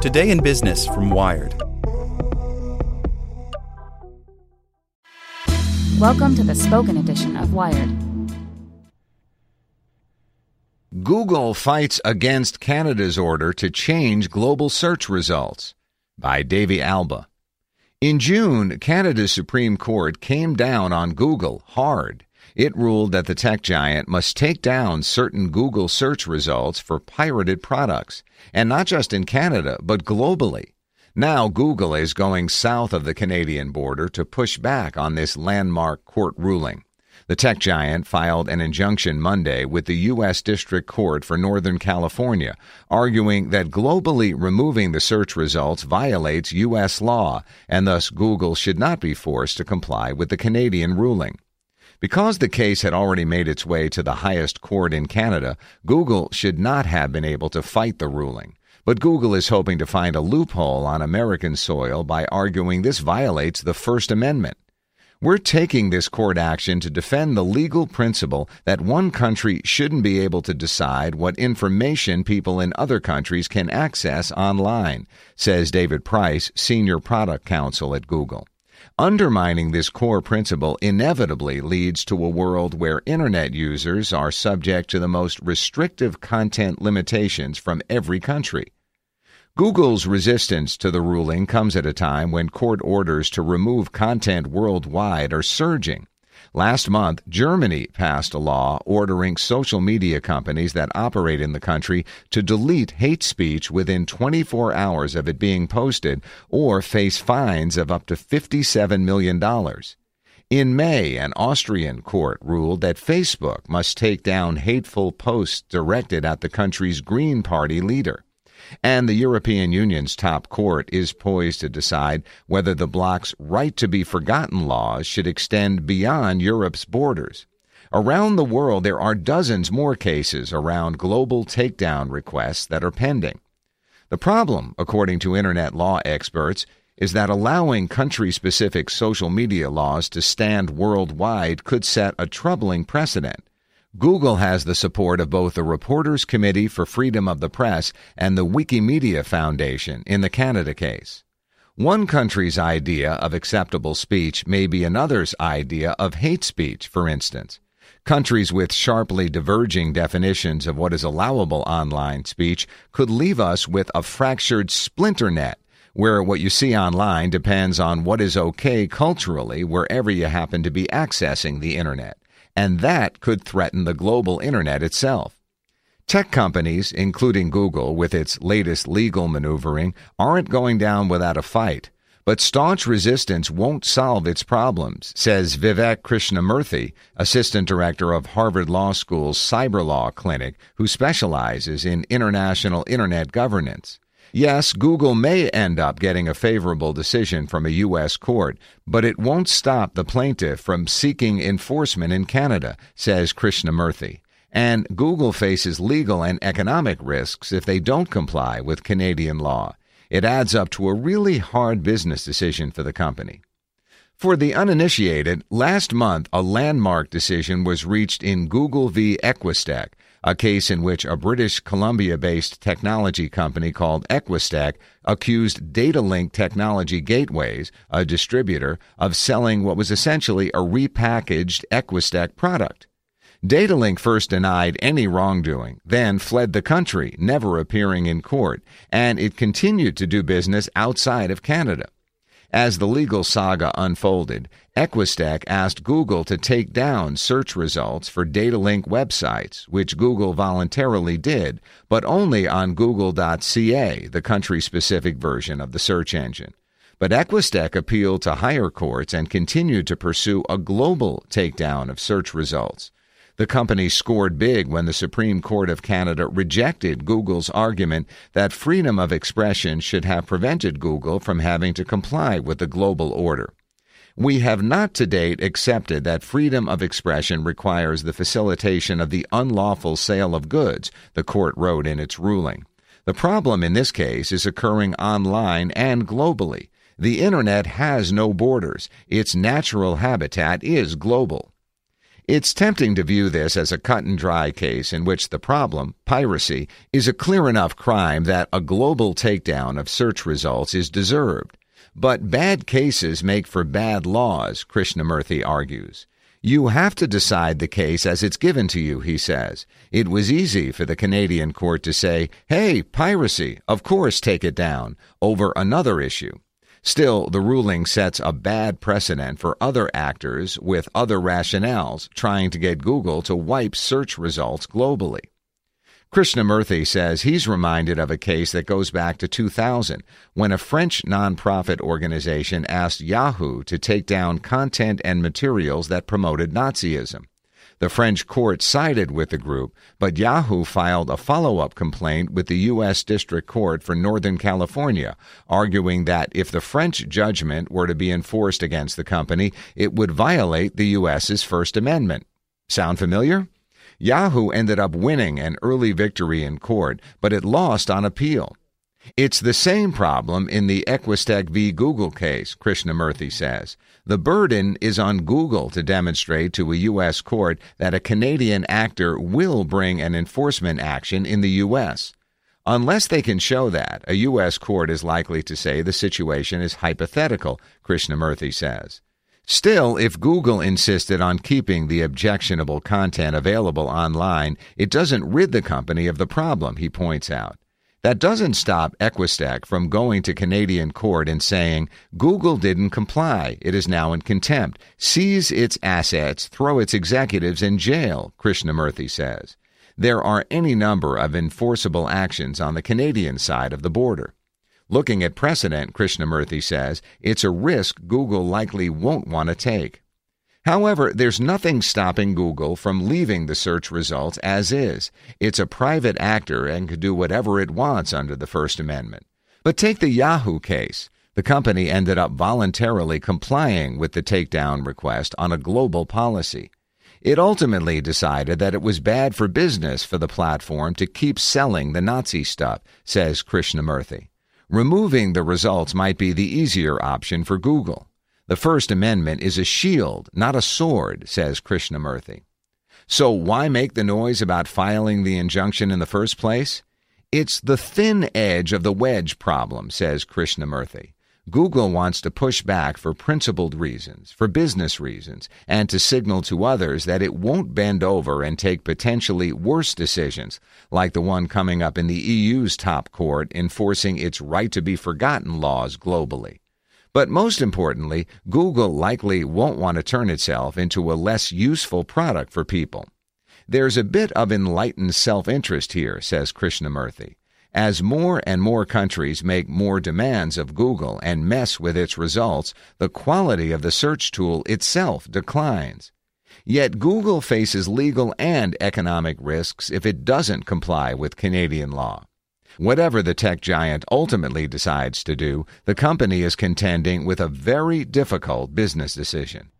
Today in Business from Wired. Welcome to the spoken edition of Wired. Google fights against Canada's order to change global search results by Davey Alba. In June, Canada's Supreme Court came down on Google hard. It ruled that the tech giant must take down certain Google search results for pirated products, and not just in Canada, but globally. Now, Google is going south of the Canadian border to push back on this landmark court ruling. The tech giant filed an injunction Monday with the U.S. District Court for Northern California, arguing that globally removing the search results violates U.S. law, and thus Google should not be forced to comply with the Canadian ruling. Because the case had already made its way to the highest court in Canada, Google should not have been able to fight the ruling. But Google is hoping to find a loophole on American soil by arguing this violates the First Amendment. We're taking this court action to defend the legal principle that one country shouldn't be able to decide what information people in other countries can access online, says David Price, Senior Product Counsel at Google. Undermining this core principle inevitably leads to a world where Internet users are subject to the most restrictive content limitations from every country. Google's resistance to the ruling comes at a time when court orders to remove content worldwide are surging. Last month, Germany passed a law ordering social media companies that operate in the country to delete hate speech within 24 hours of it being posted or face fines of up to $57 million. In May, an Austrian court ruled that Facebook must take down hateful posts directed at the country's Green Party leader. And the European Union's top court is poised to decide whether the bloc's right to be forgotten laws should extend beyond Europe's borders. Around the world, there are dozens more cases around global takedown requests that are pending. The problem, according to Internet law experts, is that allowing country specific social media laws to stand worldwide could set a troubling precedent. Google has the support of both the Reporters Committee for Freedom of the Press and the Wikimedia Foundation in the Canada case. One country's idea of acceptable speech may be another's idea of hate speech, for instance. Countries with sharply diverging definitions of what is allowable online speech could leave us with a fractured splinter net where what you see online depends on what is okay culturally wherever you happen to be accessing the internet and that could threaten the global internet itself. Tech companies, including Google with its latest legal maneuvering, aren't going down without a fight. But staunch resistance won't solve its problems, says Vivek Krishnamurthy, assistant director of Harvard Law School's Cyber Law Clinic, who specializes in international internet governance. Yes, Google may end up getting a favorable decision from a U.S. court, but it won't stop the plaintiff from seeking enforcement in Canada, says Krishnamurthy. And Google faces legal and economic risks if they don't comply with Canadian law. It adds up to a really hard business decision for the company. For the uninitiated, last month a landmark decision was reached in Google v. Equustek, a case in which a British Columbia based technology company called Equustek accused Datalink Technology Gateways, a distributor, of selling what was essentially a repackaged Equustek product. Datalink first denied any wrongdoing, then fled the country, never appearing in court, and it continued to do business outside of Canada. As the legal saga unfolded, Equustek asked Google to take down search results for Datalink websites, which Google voluntarily did, but only on Google.ca, the country specific version of the search engine. But Equustek appealed to higher courts and continued to pursue a global takedown of search results. The company scored big when the Supreme Court of Canada rejected Google's argument that freedom of expression should have prevented Google from having to comply with the global order. We have not to date accepted that freedom of expression requires the facilitation of the unlawful sale of goods, the court wrote in its ruling. The problem in this case is occurring online and globally. The Internet has no borders. Its natural habitat is global. It's tempting to view this as a cut and dry case in which the problem, piracy, is a clear enough crime that a global takedown of search results is deserved. But bad cases make for bad laws, Krishnamurthy argues. You have to decide the case as it's given to you, he says. It was easy for the Canadian court to say, hey, piracy, of course take it down, over another issue. Still, the ruling sets a bad precedent for other actors with other rationales trying to get Google to wipe search results globally. Krishnamurthy says he's reminded of a case that goes back to 2000 when a French nonprofit organization asked Yahoo to take down content and materials that promoted Nazism. The French court sided with the group, but Yahoo filed a follow up complaint with the U.S. District Court for Northern California, arguing that if the French judgment were to be enforced against the company, it would violate the U.S.'s First Amendment. Sound familiar? Yahoo ended up winning an early victory in court, but it lost on appeal. It's the same problem in the Equustek v. Google case, Krishnamurthy says. The burden is on Google to demonstrate to a U.S. court that a Canadian actor will bring an enforcement action in the U.S. Unless they can show that, a U.S. court is likely to say the situation is hypothetical, Krishnamurthy says. Still, if Google insisted on keeping the objectionable content available online, it doesn't rid the company of the problem, he points out. That doesn't stop Equustek from going to Canadian court and saying, Google didn't comply. It is now in contempt. Seize its assets, throw its executives in jail, Krishnamurthy says. There are any number of enforceable actions on the Canadian side of the border. Looking at precedent, Krishnamurthy says, it's a risk Google likely won't want to take. However, there's nothing stopping Google from leaving the search results as is. It's a private actor and can do whatever it wants under the First Amendment. But take the Yahoo case. The company ended up voluntarily complying with the takedown request on a global policy. It ultimately decided that it was bad for business for the platform to keep selling the Nazi stuff, says Krishnamurthy. Removing the results might be the easier option for Google. The First Amendment is a shield, not a sword, says Krishnamurthy. So why make the noise about filing the injunction in the first place? It's the thin edge of the wedge problem, says Krishnamurthy. Google wants to push back for principled reasons, for business reasons, and to signal to others that it won't bend over and take potentially worse decisions, like the one coming up in the EU's top court enforcing its right to be forgotten laws globally. But most importantly, Google likely won't want to turn itself into a less useful product for people. There's a bit of enlightened self interest here, says Krishnamurthy. As more and more countries make more demands of Google and mess with its results, the quality of the search tool itself declines. Yet Google faces legal and economic risks if it doesn't comply with Canadian law. Whatever the tech giant ultimately decides to do, the company is contending with a very difficult business decision.